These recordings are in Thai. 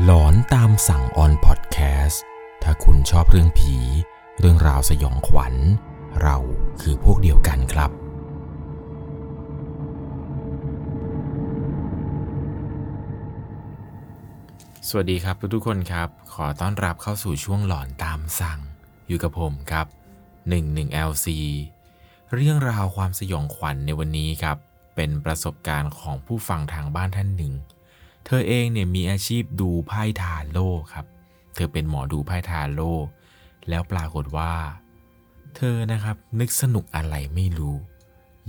หลอนตามสั่งออนพอดแคสต์ถ้าคุณชอบเรื่องผี เรื่องราวสยองขวัญ เราคือพวกเดียวกันครับ สวัสดีครับทุกๆคนครับ ขอต้อนรับเข้าสู่ช่วงหลอนตามสั่ง อยู่กับผมครับ 11LC เรื่องราวความสยองขวัญในวันนี้ครับ เป็นประสบการณ์ของผู้ฟังทางบ้านท่านหนึ่ง เธอเองเนี่ยมีอาชีพดูไพ่ทาโร่ครับ เธอเป็นหมอดูไพ่ทาโร่แล้วปรากฏว่า เธอนะครับนึกสนุกอะไรไม่รู้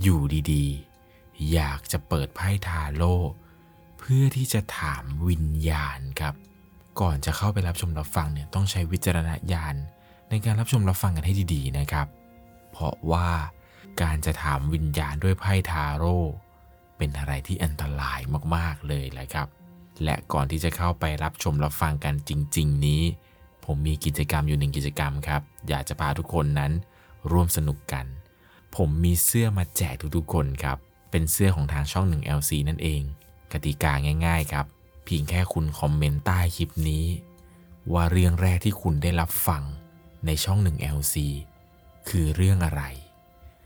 อยู่ดีๆ อยากจะเปิดไพ่ทาโร่เพื่อที่จะถามวิญญาณครับ ก่อนจะเข้าไปรับชมรับฟังเนี่ยต้องใช้วิจารณญาณในการรับชมรับฟังกันให้ดีๆนะครับ เพราะว่าการจะถามวิญญาณด้วยไพ่ทาโร่เป็นอะไรที่อันตรายมากๆเลยแหละครับ และก่อนที่จะเข้าไปรับชมรับฟังกันจริง ๆ นี้ ผมมีกิจกรรมอยู่หนึ่งกิจกรรมครับ อยากจะพาทุกคนนั้นร่วมสนุกกัน ผมมีเสื้อมาแจกทุกๆคนครับ เป็นเสื้อของทางช่อง 1LC นั่นเอง กติกาง่าย ๆ ครับเพียงแค่คุณคอมเมนต์ใต้คลิปนี้ ว่าเรื่องแรกที่คุณได้รับฟังในช่อง 1LC คือเรื่องอะไร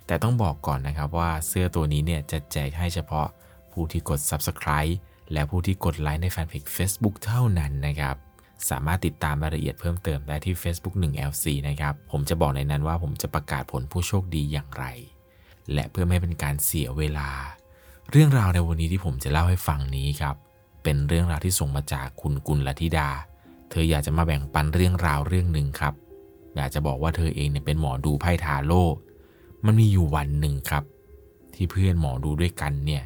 แต่ต้องบอกก่อนนะครับว่าเสื้อตัวนี้เนี่ยจะแจกให้เฉพาะผู้ที่กด Subscribe และผู้ที่กดไลค์ในแฟนเพจ Facebook เท่านั้นนะครับสามารถติดตามรายละเอียดเพิ่มเติมได้ที่ Facebook 1LC นะครับ ผมจะบอกในนั้นว่าผมจะประกาศผลผู้โชคดีอย่างไร และเพื่อไม่เป็นการเสียเวลา เรื่องราวในวันนี้ที่ผมจะเล่าให้ฟังนี้ครับ เป็นเรื่องราวที่ส่งมาจากคุณกุลธิดา เธออยากจะมาแบ่งปันเรื่องราวเรื่องหนึ่งครับ อยากจะบอกว่าเธอเองเนี่ยเป็นหมอดูไพ่ทาโร่ มันมีอยู่วันหนึ่งครับ ที่เพื่อนหมอดูด้วยกันเนี่ย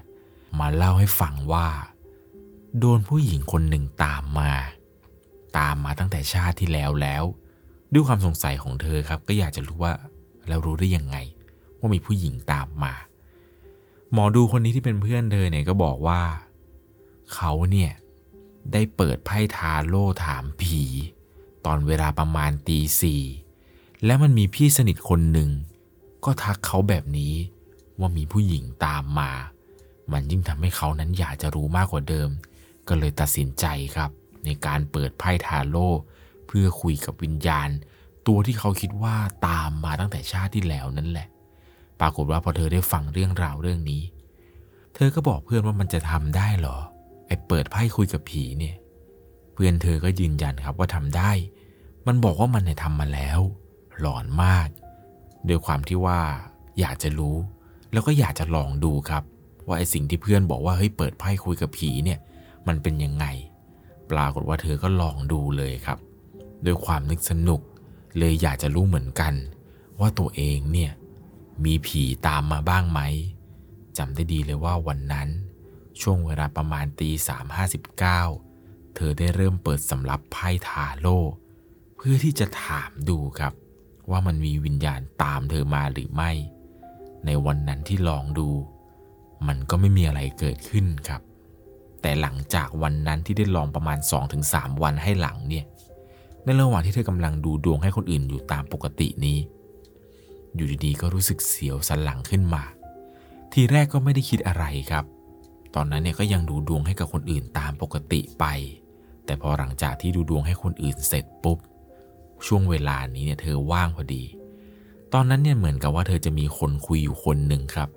มาเล่าให้ฟังว่า โดนผู้หญิงคนหนึ่งตามมา ตามมาตั้งแต่ชาติที่แล้วแล้ว ด้วยความสงสัยของเธอครับ ก็อยากจะรู้ว่าแล้วรู้ได้ยังไง ว่ามีผู้หญิงตามมา หมอดูคนนี้ที่เป็นเพื่อนเธอเนี่ยก็บอกว่า เขาเนี่ยได้เปิดไพ่ทาโร่ถามผี ตอนเวลาประมาณตีสี่และมันมีพี่สนิทคนหนึ่ง ก็ทักเขาแบบนี้ว่ามีผู้หญิงตามมา มันยิ่งทำให้เขานั้นอยากจะรู้มากกว่าเดิม ก็เลยตัดสินใจครับ ในการเปิดไพ่ทาโร่เพื่อคุยกับวิญญาณ ตัวที่เขาคิดว่าตามมาตั้งแต่ชาติที่แล้วนั่นแหละ ปรากฏว่าพอเธอได้ฟังเรื่องราวเรื่องนี้ เธอก็บอกเพื่อนว่ามันจะทำได้เหรอไอเปิดไพ่คุยกับผีเนี่ย เพื่อนเธอก็ยืนยันครับว่าทำได้ มันบอกว่ามันเนี่ยทำมาแล้ว หลอนมากด้วยความที่ว่าอยากจะรู้ แล้วก็อยากจะลองดูครับ ว่าไอสิ่งที่เพื่อนบอกว่าเฮ้ยเปิดไพ่คุยกับผีเนี่ย มันเป็นยังไง ปรากฏว่าเธอก็ลองดูเลยครับ ด้วยความนึกสนุกเลยอยากจะรู้เหมือนกัน ว่าตัวเองเนี่ย มีผีตามมาบ้างไหมจำได้ดีเลยว่าวันนั้น ช่วงเวลาประมาณตีสามห้าสิบเก้าเธอได้เริ่มเปิดสำรับไพ่ทาโร่เพื่อที่จะถามดูครับ ว่ามันมีวิญญาณตามเธอมาหรือไม่ ในวันนั้นที่ลองดู มันก็ไม่มีอะไรเกิดขึ้นครับ แต่หลังจากวันนั้นที่ได้ลองประมาณ 2-3 วันให้หลังเนี่ย ในระหว่างที่เธอกำลังดูดวงให้คนอื่นอยู่ตามปกตินี้ อยู่ดีๆ ก็รู้สึกเสียวสันหลังขึ้นมา ทีแรกก็ไม่ได้คิดอะไรครับ ตอนนั้นเนี่ยก็ยังดูดวงให้กับคนอื่นตามปกติไป แต่พอหลังจากที่ดูดวงให้คนอื่นเสร็จปุ๊บ ช่วงเวลานี้เนี่ยเธอว่างพอดี ตอนนั้นเนี่ยเหมือนกับว่าเธอจะมีคนคุยอยู่คนหนึ่งครับ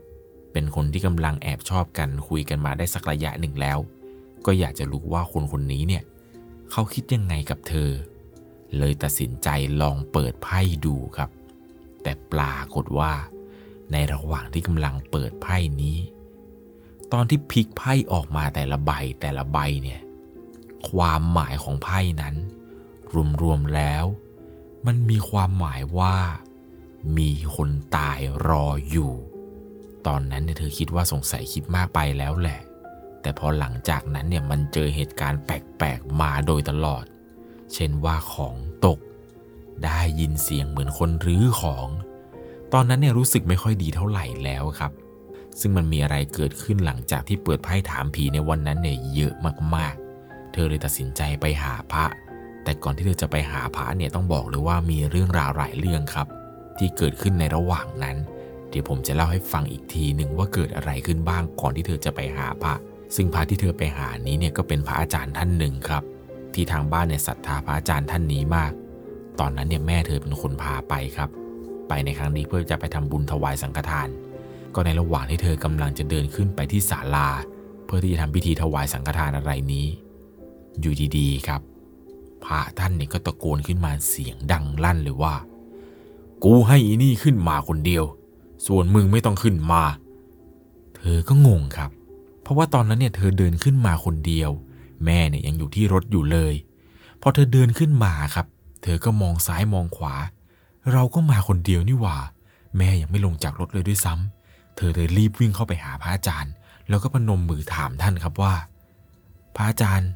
เป็นคนที่กำลังแอบชอบกันคุยกันมาได้สักระยะหนึ่งแล้ว ก็อยากจะรู้ว่าคนคนนี้เนี่ยเขาคิดยังไงกับเธอ เลยตัดสินใจลองเปิดไพ่ดูครับ แต่ปรากฏว่า ในระหว่างที่กำลังเปิดไพ่นี้ ตอนที่พลิกไพ่ออกมาแต่ละใบแต่ละใบเนี่ยความหมายของไพ่นั้น รวมๆแล้ว มันมีความหมายว่า มีคนตายรออยู่ ตอนนั้นเนี่ยเธอคิดว่าสงสัยคิดมากไปแล้วแหละ แต่พอหลังจากนั้นเนี่ยมันเจอเหตุการณ์แปลกๆมาโดยตลอด เช่นว่าของตก ได้ยินเสียงเหมือนคนรื้อของ ตอนนั้นเนี่ยรู้สึกไม่ค่อยดีเท่าไหร่แล้วครับ ซึ่งมันมีอะไรเกิดขึ้นหลังจากที่เปิดไพ่ถามผีในวันนั้นเนี่ยเยอะมากๆ เธอเลยตัดสินใจไปหาพระ แต่ก่อนที่เธอจะไปหาพระเนี่ยต้องบอกเลยว่ามีเรื่องราวหลายเรื่องครับ ที่เกิดขึ้นในระหว่างนั้น เดี๋ยวผมจะเล่าให้ฟังอีกทีหนึ่งว่าเกิดอะไรขึ้นบ้างก่อนที่เธอจะไปหาพระ ซึ่งพระที่เธอไปหานี้เนี่ยก็เป็นพระอาจารย์ท่านหนึ่งครับ ที่ทางบ้านเนี่ยศรัทธาพระอาจารย์ท่านนี้มาก ตอนนั้นเนี่ยแม่เธอเป็นคนพาไปครับ ไปในครั้งนี้เพื่อจะไปทำบุญถวายสังฆทาน ก็ในระหว่างที่เธอกำลังจะเดินขึ้นไปที่ศาลา เพื่อที่จะทำพิธีถวายสังฆทานอะไรนี้ อยู่ดีๆครับ พระท่านเนี่ยก็ตะโกนขึ้นมาเสียงดังลั่นเลยว่า กูให้อีนี่ขึ้นมาคนเดียว ส่วนมึงไม่ต้องขึ้นมา เธอก็งงครับ เพราะว่าตอนนั้นเนี่ยเธอเดินขึ้นมาคนเดียว แม่เนี่ยยังอยู่ที่รถอยู่เลย พอเธอเดินขึ้นมาครับ เธอก็มองซ้ายมองขวา เราก็มาคนเดียวนี่หว่า แม่ยังไม่ลงจากรถเลยด้วยซ้ำเธอเลยรีบวิ่งเข้าไปหาพระอาจารย์ แล้วก็พนมมือถามท่านครับว่า พระอาจารย์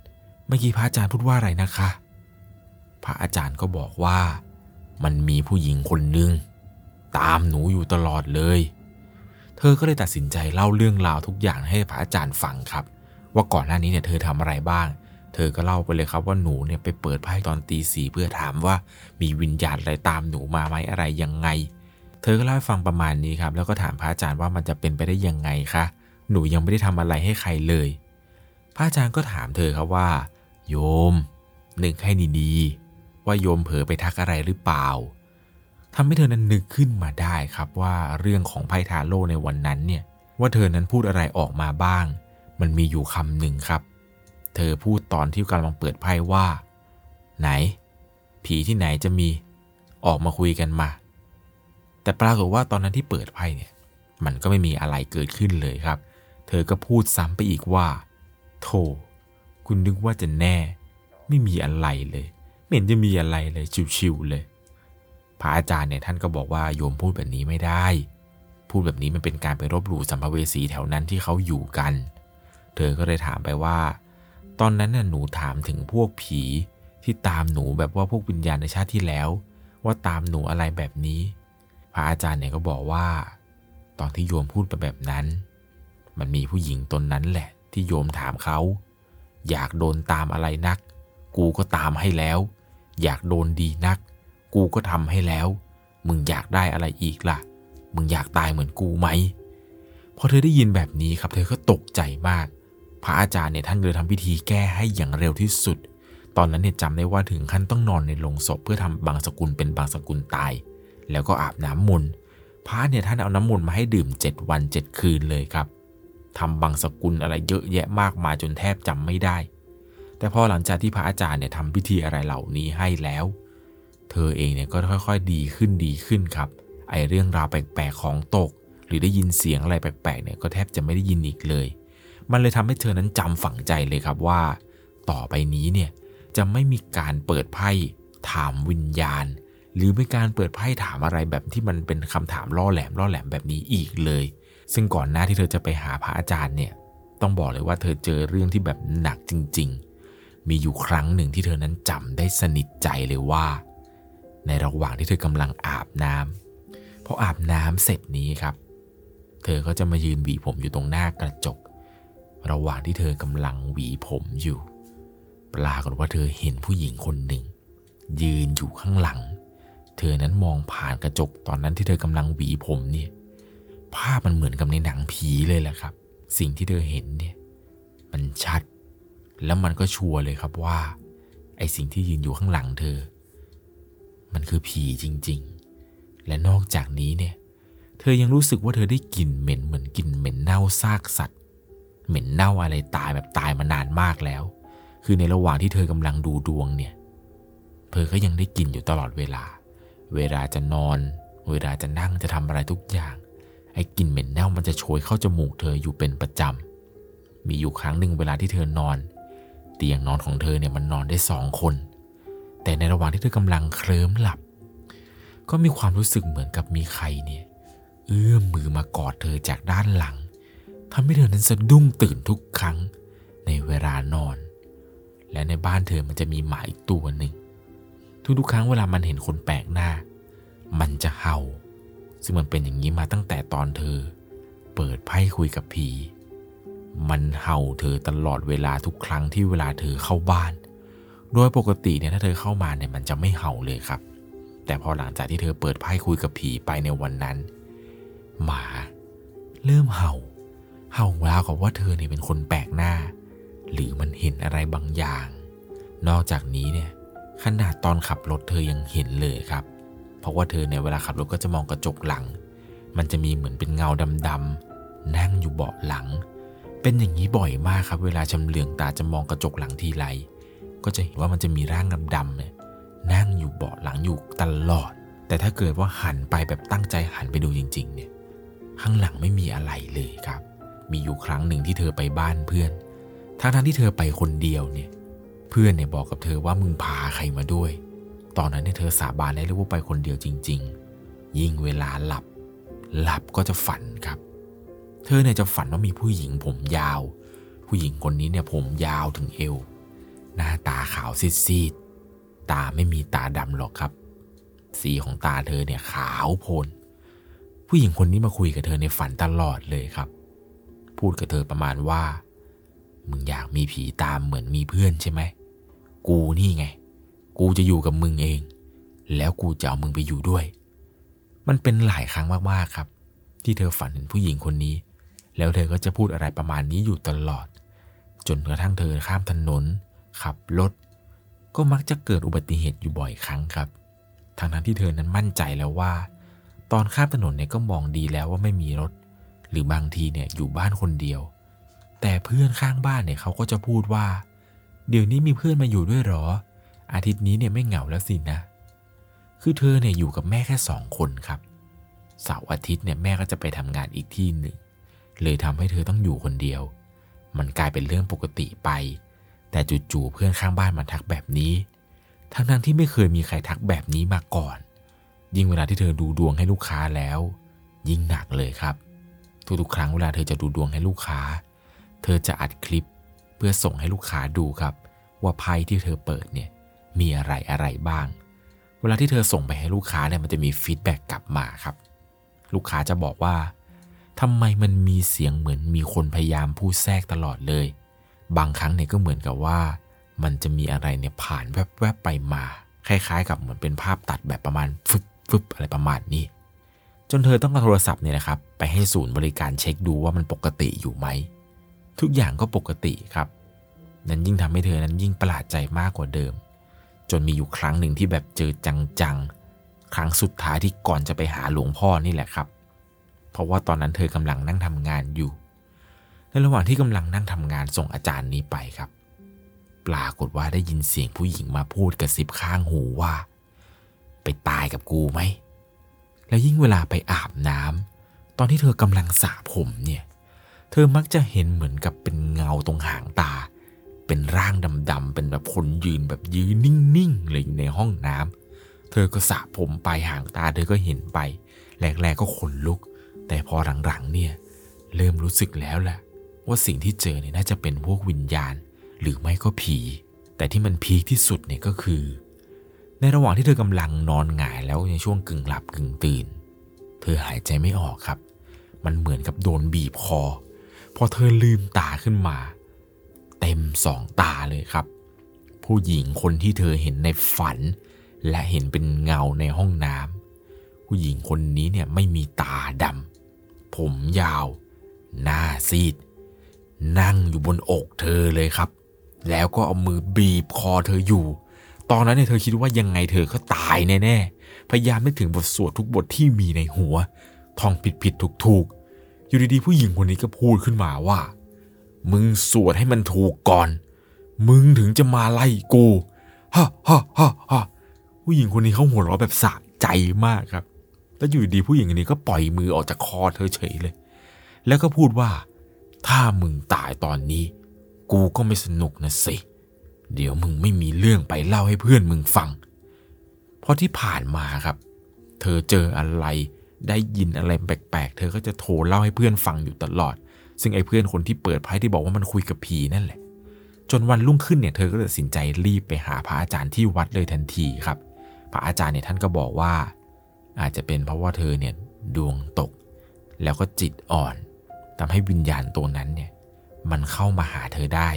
เมื่อกี้พระอาจารย์พูดว่าอะไรนะคะ พระอาจารย์ก็บอกว่า มันมีผู้หญิงคนหนึ่งตามหนูอยู่ตลอดเลย เธอก็เลยตัดสินใจเล่าเรื่องราวทุกอย่างให้พระอาจารย์ฟังครับ ว่าก่อนหน้านี้เนี่ยเธอทำอะไรบ้าง เธอก็เล่าไปเลยครับว่าหนูเนี่ยไปเปิดไพ่ตอนตีสี่เพื่อถามว่ามีวิญญาณอะไรตามหนูมาไหมอะไรยังไง เธอก็เล่าให้ฟังประมาณนี้ครับ แล้วก็ถามพระอาจารย์ว่ามันจะเป็นไปได้ยังไงคะหนูยังไม่ได้ทำอะไรให้ใครเลย พระอาจารย์ก็ถามเธอครับว่า โยมนึกให้ดีๆว่าโยมเผลอไปทักอะไรหรือเปล่า ทำให้เธอนั้นนึกขึ้นมาได้ครับว่าเรื่องของไพ่ทาโร่ในวันนั้นเนี่ยว่าเธอนั้นพูดอะไรออกมาบ้าง มันมีอยู่คำหนึ่งครับ เธอพูดตอนที่กำลังเปิดไพ่ว่า ไหน ผีที่ไหนจะมีออกมาคุยกันมา แต่ปรากฏว่าตอนนั้นที่เปิดไพ่เนี่ย มันก็ไม่มีอะไรเกิดขึ้นเลยครับ เธอก็พูดซ้ำไปอีกว่า โธ่คุณนึกว่าจะแน่ ไม่มีอะไรเลย ไม่เห็นจะมีอะไรเลยชิวๆเลย พระอาจารย์เนี่ยท่านก็บอกว่าโยมพูดแบบนี้ไม่ได้ พูดแบบนี้มันเป็นการไปรบหลู่สัมภเวสีแถวนั้นที่เขาอยู่กัน เธอก็เลยถามไปว่า ตอนนั้นน่ะหนูถามถึงพวกผีที่ตามหนูแบบว่าพวกวิญญาณในชาติที่แล้ว ว่าตามหนูอะไรแบบนี้ พระอาจารย์เนี่ยก็บอกว่า ตอนที่โยมพูดไปแบบนั้น มันมีผู้หญิงตนนั้นแหละ ที่โยมถามเขา อยากโดนตามอะไรนัก กูก็ตามให้แล้ว อยากโดนดีนัก กูก็ทำให้แล้ว มึงอยากได้อะไรอีกล่ะ มึงอยากตายเหมือนกูไหมพอเธอได้ยินแบบนี้ครับ เธอก็ตกใจมาก พระอาจารย์เนี่ยท่านเลยทำพิธีแก้ให้อย่างเร็วที่สุด ตอนนั้นเนี่ยจำได้ว่าถึงขั้นต้องนอนในโลงศพเพื่อทำบางสกุลเป็นบางสกุลตาย แล้วก็อาบน้ำมนต์พระเนี่ยท่านเอาน้ำมนต์มาให้ดื่ม 7 วัน 7 คืนเลยครับทำบางสกุลอะไรเยอะแยะมากมายจนแทบจำไม่ได้ แต่พอหลังจากที่พระอาจารย์เนี่ยทำพิธีอะไรเหล่านี้ให้แล้ว เธอเองเนี่ยก็ค่อยๆ ดีขึ้นดีขึ้นครับ ไอเรื่องราวแปลกๆของตก หรือได้ยินเสียงอะไรแปลกๆเนี่ยก็แทบจะไม่ได้ยินอีกเลย มันเลยทำให้เธอนั้นจำฝังใจเลยครับว่า ต่อไปนี้เนี่ยจะไม่มีการเปิดไพ่ถามวิญญาณ หรือเป็นการเปิดไพ่ถามอะไรแบบที่มันเป็นคำถามล่อแหลมล่อแหลมแบบนี้อีกเลย ซึ่งก่อนหน้าที่เธอจะไปหาพระอาจารย์เนี่ยต้องบอกเลยว่าเธอเจอเรื่องที่แบบหนักจริง ๆ มีอยู่ครั้งหนึ่งที่เธอนั้นจำได้สนิทใจเลยว่า ในระหว่างที่เธอกำลังอาบน้ำพออาบน้ำเสร็จนี้ครับ เธอก็จะมายืนหวีผมอยู่ตรงหน้ากระจก ระหว่างที่เธอกำลังหวีผมอยู่ ปรากฏว่าเธอเห็นผู้หญิงคนหนึ่ง ยืนอยู่ข้างหลัง เธอนั้นมองผ่านกระจกตอนนั้นที่เธอกำลังหวีผมเนี่ยภาพมันเหมือนกับในหนังผีเลยแหละครับ สิ่งที่เธอเห็นเนี่ยมันชัด แล้วมันก็ชัวร์เลยครับว่า ไอสิ่งที่ยืนอยู่ข้างหลังเธอ มันคือผีจริงๆ และนอกจากนี้เนี่ย เธอยังรู้สึกว่าเธอได้กลิ่นเหม็นเหมือนกลิ่นเหม็นเน่าซากสัตว์ เหม็นเน่าอะไรตายแบบตายมานานมากแล้ว คือในระหว่างที่เธอกำลังดูดวงเนี่ย เธอก็ยังได้กลิ่นอยู่ตลอดเวลา เวลาจะนอน เวลาจะนั่งจะทำอะไรทุกอย่าง ไอ้กลิ่นเหม็นเน่ามันจะโชยเข้าจมูกเธออยู่เป็นประจำมีอยู่ครั้งหนึ่งเวลาที่เธอนอน เตียงนอนของเธอเนี่ยมันนอนได้สองคน แต่ในระหว่างที่เธอกำลังเคลิ้มหลับ ก็มีความรู้สึกเหมือนกับมีใครเนี่ย เอื้อมมือมากอดเธอจากด้านหลังทำให้เธอนั้นสะดุ้งตื่นทุกครั้งในเวลานอน และในบ้านเธอมันจะมีหมาอีกตัวหนึ่ง ทุกๆครั้งเวลามันเห็นคนแปลกหน้า มันจะเห่า ซึ่งมันเป็นอย่างนี้มาตั้งแต่ตอนเธอ เปิดไพ่คุยกับผี มันเห่าเธอตลอดเวลาทุกครั้งที่เวลาเธอเข้าบ้าน โดยปกติเนี่ยถ้าเธอเข้ามาเนี่ยมันจะไม่เห่าเลยครับ แต่พอหลังจากที่เธอเปิดไพ่คุยกับผีไปในวันนั้น หมาเริ่มเห่า เห่าราวกับว่าเธอเนี่ยเป็นคนแปลกหน้า หรือมันเห็นอะไรบางอย่าง นอกจากนี้เนี่ยขนาดตอนขับรถเธอยังเห็นเลยครับ เพราะว่าเธอเนี่ยเวลาขับรถก็จะมองกระจกหลัง มันจะมีเหมือนเป็นเงาดำๆนั่งอยู่เบาะหลัง เป็นอย่างนี้บ่อยมากครับ เวลาชำเลืองตาจะมองกระจกหลังทีไร ก็จะเห็นว่ามันจะมีร่างดำๆเนี่ยนั่งอยู่เบาะหลังอยู่ตลอด แต่ถ้าเกิดว่าหันไปแบบตั้งใจหันไปดูจริง ๆ เนี่ย ข้างหลังไม่มีอะไรเลยครับ มีอยู่ครั้งหนึ่งที่เธอไปบ้านเพื่อน ทั้งๆที่เธอไปคนเดียวเนี่ย เพื่อนเนี่ยบอกกับเธอว่ามึงพาใครมาด้วย ตอนนั้นเนี่ยเธอสาบานได้เลยว่าไปคนเดียวจริง ๆ ยิ่งเวลาหลับ หลับก็จะฝันครับ เธอเนี่ยจะฝันว่ามีผู้หญิงผมยาว ผู้หญิงคนนี้เนี่ยผมยาวถึงเอว หน้าตาขาวซีดๆ ตาไม่มีตาดำหรอกครับ สีของตาเธอเนี่ยขาวโพลน ผู้หญิงคนนี้มาคุยกับเธอในฝันตลอดเลยครับ พูดกับเธอประมาณว่า มึงอยากมีผีตามเหมือนมีเพื่อนใช่ไหม กูนี่ไง กูจะอยู่กับมึงเอง แล้วกูจะเอามึงไปอยู่ด้วย มันเป็นหลายครั้งมากๆครับ ที่เธอฝันเห็นผู้หญิงคนนี้ แล้วเธอก็จะพูดอะไรประมาณนี้อยู่ตลอด จนกระทั่งเธอข้ามถนน ขับรถ ก็มักจะเกิดอุบัติเหตุอยู่บ่อยครั้งครับทั้งนั้นที่เธอนั้นมั่นใจแล้วว่า ตอนข้ามถนนเนี่ยก็มองดีแล้วว่าไม่มีรถ หรือบางทีเนี่ยอยู่บ้านคนเดียว แต่เพื่อนข้างบ้านเนี่ยเขาก็จะพูดว่า เดี๋ยวนี้มีเพื่อนมาอยู่ด้วยหรอ อาทิตย์นี้เนี่ยไม่เหงาแล้วสินะ คือเธอเนี่ยอยู่กับแม่แค่สองคนครับเสาร์อาทิตย์เนี่ยแม่ก็จะไปทำงานอีกที่หนึ่ง เลยทำให้เธอต้องอยู่คนเดียว มันกลายเป็นเรื่องปกติไป แต่จู่ๆเพื่อนข้างบ้านมาทักแบบนี้ ทั้งนั้นที่ไม่เคยมีใครทักแบบนี้มาก่อน ยิ่งเวลาที่เธอดูดวงให้ลูกค้าแล้ว ยิ่งหนักเลยครับ ทุกๆครั้งเวลาเธอจะดูดวงให้ลูกค้า เธอจะอัดคลิปเพื่อส่งให้ลูกค้าดูครับ ว่าไพ่ที่เธอเปิดเนี่ยมีอะไรอะไรบ้าง เวลาที่เธอส่งไปให้ลูกค้าเนี่ยมันจะมี feedback กลับมาครับ ลูกค้าจะบอกว่าทำไมมันมีเสียงเหมือนมีคนพยายามพูดแทรกตลอดเลย บางครั้งเนี่ยก็เหมือนกับว่า มันจะมีอะไรเนี่ยผ่านแวบๆไปมา คล้ายๆ กับเหมือนเป็นภาพตัดแบบประมาณฟึบฟึบอะไรประมาณนี้ จนเธอต้องเอาโทรศัพท์เนี่ยนะครับ ไปให้ศูนย์บริการเช็คดูว่ามันปกติอยู่ไหม ทุกอย่างก็ปกติครับ นั้นยิ่งทำให้เธอนั้นยิ่งประหลาดใจมากกว่าเดิม จนมีอยู่ครั้งหนึ่งที่แบบเจอจังๆ ครั้งสุดท้ายที่ก่อนจะไปหาหลวงพ่อนี่แหละครับ เพราะว่าตอนนั้นเธอกำลังนั่งทำงานอยู่ ในระหว่างที่กำลังนั่งทำงานส่งอาจารย์นี้ไปครับ ปรากฏว่าได้ยินเสียงผู้หญิงมาพูดกระซิบข้างหูว่า ไปตายกับกูไหม แล้วยิ่งเวลาไปอาบน้ำตอนที่เธอกำลังสระผมเนี่ย เธอมักจะเห็นเหมือนกับเป็นเงาตรงหางตา เป็นร่างดำๆเป็นแบบคนยืนแบบยืนนิ่งๆเลยอยู่ในห้องน้ำเธอก็สระผมไปหางตาเธอก็เห็นไปแรกๆก็ขนลุก แต่พอหลังๆเนี่ย เริ่มรู้สึกแล้วแหละ ว่าสิ่งที่เจอเนี่ยน่าจะเป็นพวกวิญญาณ หรือไม่ก็ผี แต่ที่มันพีคที่สุดเนี่ยก็คือ ในระหว่างที่เธอกำลังนอนหงายแล้วในช่วงกึ่งหลับกึ่งตื่น เธอหายใจไม่ออกครับ มันเหมือนกับโดนบีบคอ พอเธอลืมตาขึ้นมา เต็มสองตาเลยครับ ผู้หญิงคนที่เธอเห็นในฝัน และเห็นเป็นเงาในห้องน้ำผู้หญิงคนนี้เนี่ยไม่มีตาดำผมยาว หน้าซีด นั่งอยู่บนอกเธอเลยครับ แล้วก็เอามือบีบคอเธออยู่ ตอนนั้นเนี่ยเธอคิดว่ายังไงเธอก็ตายแน่ๆ พยายามนึกถึงบทสวดทุกบทที่มีในหัว ท่องผิดผิดถูกถูกๆอยู่ดีๆผู้หญิงคนนี้ก็พูดขึ้นมาว่า มึงสวดให้มันถูกก่อน มึงถึงจะมาไล่กูฮ่าฮ่าฮ่าฮ่าผู้หญิงคนนี้เขาหัวเราะแบบสะใจมากครับ แล้วอยู่ดีผู้หญิงคนนี้ก็ปล่อยมือออกจากคอเธอเฉยเลย แล้วก็พูดว่า ถ้ามึงตายตอนนี้ กูก็ไม่สนุกนะสิ เดี๋ยวมึงไม่มีเรื่องไปเล่าให้เพื่อนมึงฟัง เพราะที่ผ่านมาครับ เธอเจออะไรได้ยินอะไรแปลกๆ เธอก็จะโทรเล่าให้เพื่อนฟังอยู่ตลอด ซึ่งไอ้เพื่อนคนที่เปิดไพ่ที่บอกว่ามันคุยกับผีนั่นแหละ จนวันรุ่งขึ้นเนี่ยเธอก็ตัดสินใจรีบไปหาพระอาจารย์ที่วัดเลยทันทีครับ พระอาจารย์เนี่ยท่านก็บอกว่า อาจจะเป็นเพราะว่าเธอเนี่ยดวงตก แล้วก็จิตอ่อน ทำให้วิญญาณตัวนั้นเนี่ยมันเข้ามาหาเธอได้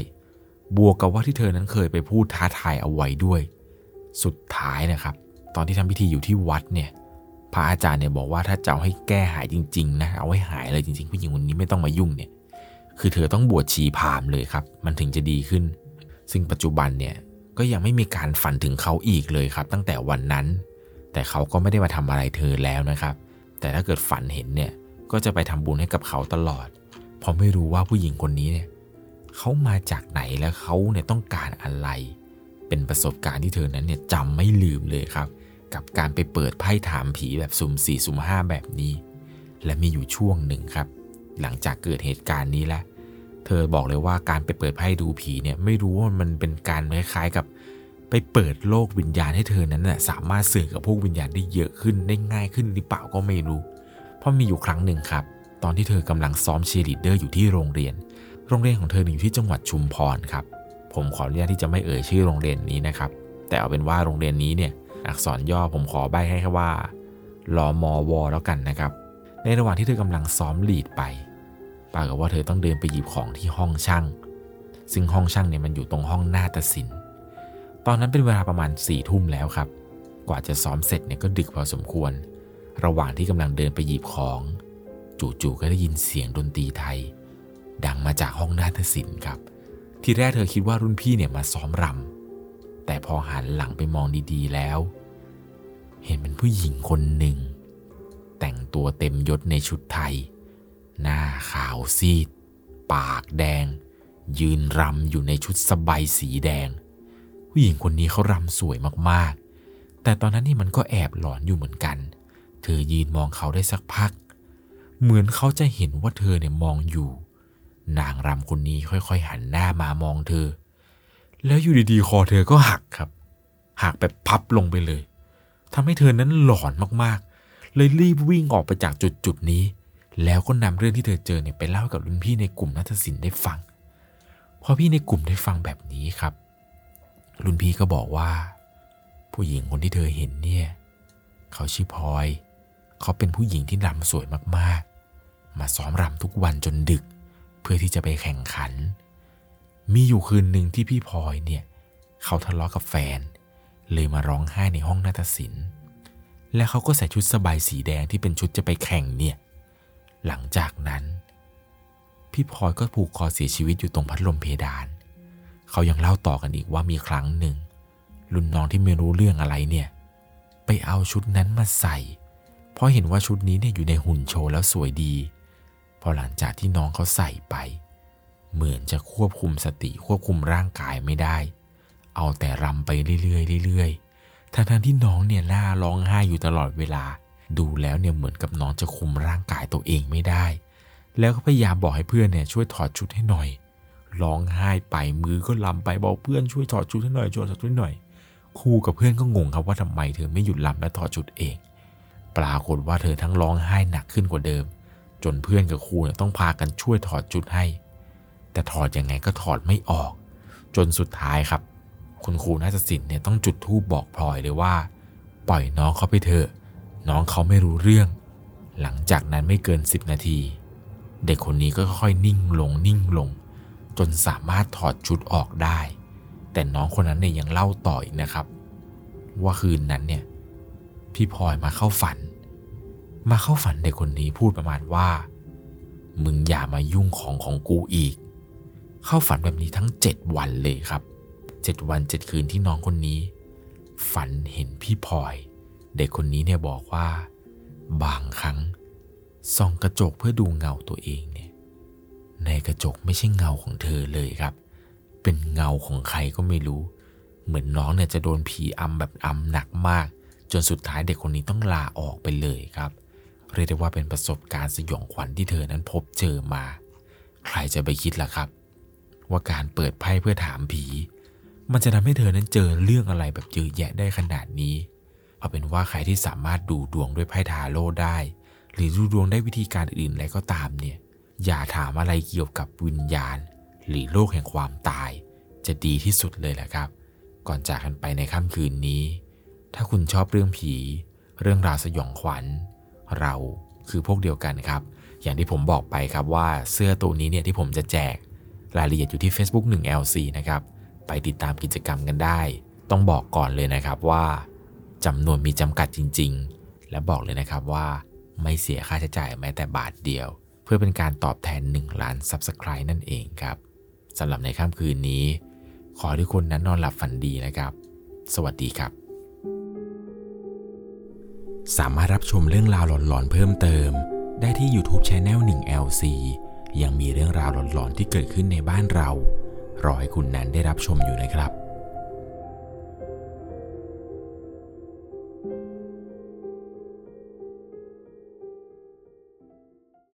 บวกกับว่าที่เธอนั้นเคยไปพูดท้าทายเอาไว้ด้วย สุดท้ายนะครับ ตอนที่ทำพิธีอยู่ที่วัดเนี่ยพระอาจารย์เนี่ยบอกว่าถ้าจะเอาให้แก้หายจริงๆนะเอาให้หายเลยจริงๆผู้หญิงคนนี้ไม่ต้องมายุ่งเนี่ยคือเธอต้องบวชชีพามเลยครับ มันถึงจะดีขึ้น ซึ่งปัจจุบันเนี่ยก็ยังไม่มีการฝันถึงเขาอีกเลยครับ ตั้งแต่วันนั้น แต่เขาก็ไม่ได้มาทำอะไรเธอแล้วนะครับ แต่ถ้าเกิดฝันเห็นเนี่ย ก็จะไปทำบุญให้กับเขาตลอด เพราะไม่รู้ว่าผู้หญิงคนนี้เนี่ยเขามาจากไหนและเขาเนี่ยต้องการอะไร เป็นประสบการณ์ที่เธอนั้นเนี่ยจำไม่ลืมเลยครับ กับการไปเปิดไพ่ถามผีแบบสุ่มสี่สุ่มห้าแบบนี้ และมีอยู่ช่วงหนึ่งครับ หลังจากเกิดเหตุการณ์นี้แล้วเธอบอกเลยว่าการไปเปิดไพ่ดูผีเนี่ยไม่รู้ว่ามันเป็นการคล้ายๆกับ ไปเปิดโลกวิญญาณให้เธอนั้นน่ะสามารถสื่อกับพวกวิญญาณได้เยอะขึ้นได้ง่ายขึ้นหรือเปล่าก็ไม่รู้ เพราะมีอยู่ครั้งหนึ่งครับ ตอนที่เธอกำลังซ้อมเชียร์ลีดเดอร์อยู่ที่โรงเรียน โรงเรียนของเธออยู่ที่จังหวัดชุมพรครับ ผมขออนุญาตที่จะไม่เอ่ยชื่อโรงเรียนนี้นะครับ แต่เอาเป็นว่าโรงเรียนนี้เนี่ย อักษรย่อผมขอใบ้ให้แค่ว่าลอมอวแล้วกันนะครับ ในระหว่างที่เธอกำลังซ้อมลีดไป ปรากฏว่าเธอต้องเดินไปหยิบของที่ห้องช่าง ซึ่งห้องช่างเนี่ยมันอยู่ตรงห้องหน้าตัดสิน ตอนนั้นเป็นเวลาประมาณสี่ทุ่มแล้วครับ กว่าจะซ้อมเสร็จเนี่ยก็ดึกพอสมควร ระหว่างที่กำลังเดินไปหยิบของ จู่ๆก็ได้ยินเสียงดนตรีไทย ดังมาจากห้องน้าตัดสินครับ ทีแรกเธอคิดว่ารุ่นพี่เนี่ยมาซ้อมรำแต่พอหันหลังไปมองดีๆแล้ว เห็นเป็นผู้หญิงคนหนึ่ง แต่งตัวเต็มยศในชุดไทย หน้าขาวซีด ปากแดง ยืนรำอยู่ในชุดสบายสีแดง ผู้หญิงคนนี้เขารำสวยมากๆ แต่ตอนนั้นนี่มันก็แอบหลอนอยู่เหมือนกันเเธอยืนมองเขาได้สักพัก เหมือนเขาจะเห็นว่าเธอเนี่ยมองอยู่ นางรำคนนี้ค่อยๆหันหน้ามามองเธอ แล้วอยู่ดีๆคอเธอก็หักครับ หักแบบพับลงไปเลยทำให้เธอนั้นหลอนมากๆ เลยรีบวิ่งออกไปจากจุดๆนี้ แล้วก็นำเรื่องที่เธอเจอเนี่ยไปเล่ากับรุ่นพี่ในกลุ่มนัทศิลป์ได้ฟัง พอพี่ในกลุ่มได้ฟังแบบนี้ครับรุ่นพี่ก็บอกว่า ผู้หญิงคนที่เธอเห็นเนี่ย เขาชื่อพลอย เขาเป็นผู้หญิงที่รำสวยมากๆ มาซ้อมรำทุกวันจนดึก เพื่อที่จะไปแข่งขัน มีอยู่คืนหนึ่งที่พี่พลอยเนี่ย เขาทะเลาะกับแฟน เลยมาร้องไห้ในห้องนาฏศิลป์ และเขาก็ใส่ชุดสบายสีแดงที่เป็นชุดจะไปแข่งเนี่ย หลังจากนั้น พี่พลอยก็ผูกคอเสียชีวิตอยู่ตรงพัดลมเพดาน เขายังเล่าต่อกันอีกว่ามีครั้งหนึ่งรุ่นน้องที่ไม่รู้เรื่องอะไรเนี่ย ไปเอาชุดนั้นมาใส่ ราะเห็นว่าชุดนี้เนี่ยอยู่ในหุ่นโชว์แล้วสวยดี พอหลังจากที่น้องเขาใส่ไป เหมือนจะควบคุมสติควบคุมร่างกายไม่ได้ เอาแต่รำไปเรื่อยๆเรื่อยๆทั้งๆที่น้องเนี่ยหน้าร้องไห้อยู่ตลอดเวลา ดูแล้วเนี่ยเหมือนกับน้องจะคุมร่างกายตัวเองไม่ได้ แล้วก็พยายามบอกให้เพื่อนเนี่ยช่วยถอดชุดให้หน่อยร้องไห้ไปมือก็ลำไปบอกเพื่อนช่วยถอดชุดให้หน่อยช่วยถอดชุดหน่อยครูกับเพื่อนก็งงครับว่าทำไมเธอไม่หยุดลำและถอดชุดเอง ปรากฏว่าเธอทั้งร้องไห้หนักขึ้นกว่าเดิม จนเพื่อนกับครูเนี่ยต้องพากันช่วยถอดชุดให้ แต่ถอดยังไงก็ถอดไม่ออก จนสุดท้ายครับ คุณครูนาฏศิลป์เนี่ยต้องจุดธูปบอกพลอยเลยว่า ปล่อยน้องเขาไปเถอะ น้องเขาไม่รู้เรื่อง หลังจากนั้นไม่เกิน 10 นาที เด็กคนนี้ก็ค่อยนิ่งลงนิ่งลง จนสามารถถอดชุดออกได้ แต่น้องคนนั้นเนี่ยยังเล่าต่ออีกนะครับ ว่าคืนนั้นเนี่ย พี่พลอยมาเข้าฝัน มาเข้าฝันเด็กคนนี้พูดประมาณว่า มึงอย่ามายุ่งของของกูอีก เข้าฝันแบบนี้ทั้ง7วันเลยครับ7วัน7คืนที่น้องคนนี้ ฝันเห็นพี่พลอย เด็กคนนี้เนี่ยบอกว่า บางครั้งส่องกระจกเพื่อดูเงาตัวเองเนี่ย ในกระจกไม่ใช่เงาของเธอเลยครับ เป็นเงาของใครก็ไม่รู้ เหมือนน้องเนี่ยจะโดนผีอำแบบอำหนักมาก จนสุดท้ายเด็กคนนี้ต้องลาออกไปเลยครับ เรียกได้ว่าเป็นประสบการณ์สยองขวัญที่เธอนั้นพบเจอมา ใครจะไปคิดล่ะครับ ว่าการเปิดไพ่เพื่อถามผี มันจะทำให้เธอนั้นเจอเรื่องอะไรแบบเยอะแยะได้ขนาดนี้ เอาเป็นว่าใครที่สามารถดูดวงด้วยไพ่ทาโร่ได้ หรือดูดวงได้วิธีการอื่นอะไรก็ตามเนี่ย อย่าถามอะไรเกี่ยวกับวิญญาณ หรือโลกแห่งความตาย จะดีที่สุดเลยแหละครับ ก่อนจากกันไปในค่ำคืนนี้ ถ้าคุณชอบเรื่องผี เรื่องราวสยองขวัญ เราคือพวกเดียวกันครับ อย่างที่ผมบอกไปครับว่าเสื้อตัวนี้เนี่ยที่ผมจะแจกรายละเอียดอยู่ที่ Facebook 1 LC นะครับ ไปติดตามกิจกรรมกันได้ ต้องบอกก่อนเลยนะครับว่าจำนวนมีจำกัดจริง ๆ และบอกเลยนะครับว่าไม่เสียค่าใช้จ่ายแม้แต่บาทเดียว เพื่อเป็นการตอบแทน 1 ล้าน Subscribe นั่นเองครับสำหรับในค่ำคืนนี้ ขอให้ทุกคนนั้นนอนหลับฝันดีนะครับ สวัสดีครับ สามารถรับชมเรื่องราวหลอนๆเพิ่มเติม ได้ที่ YouTube Channel 1 LC ยังมีเรื่องราวหลอนๆที่เกิดขึ้นในบ้านเรา รอให้คุณนันได้รับชมอยู่นะครับ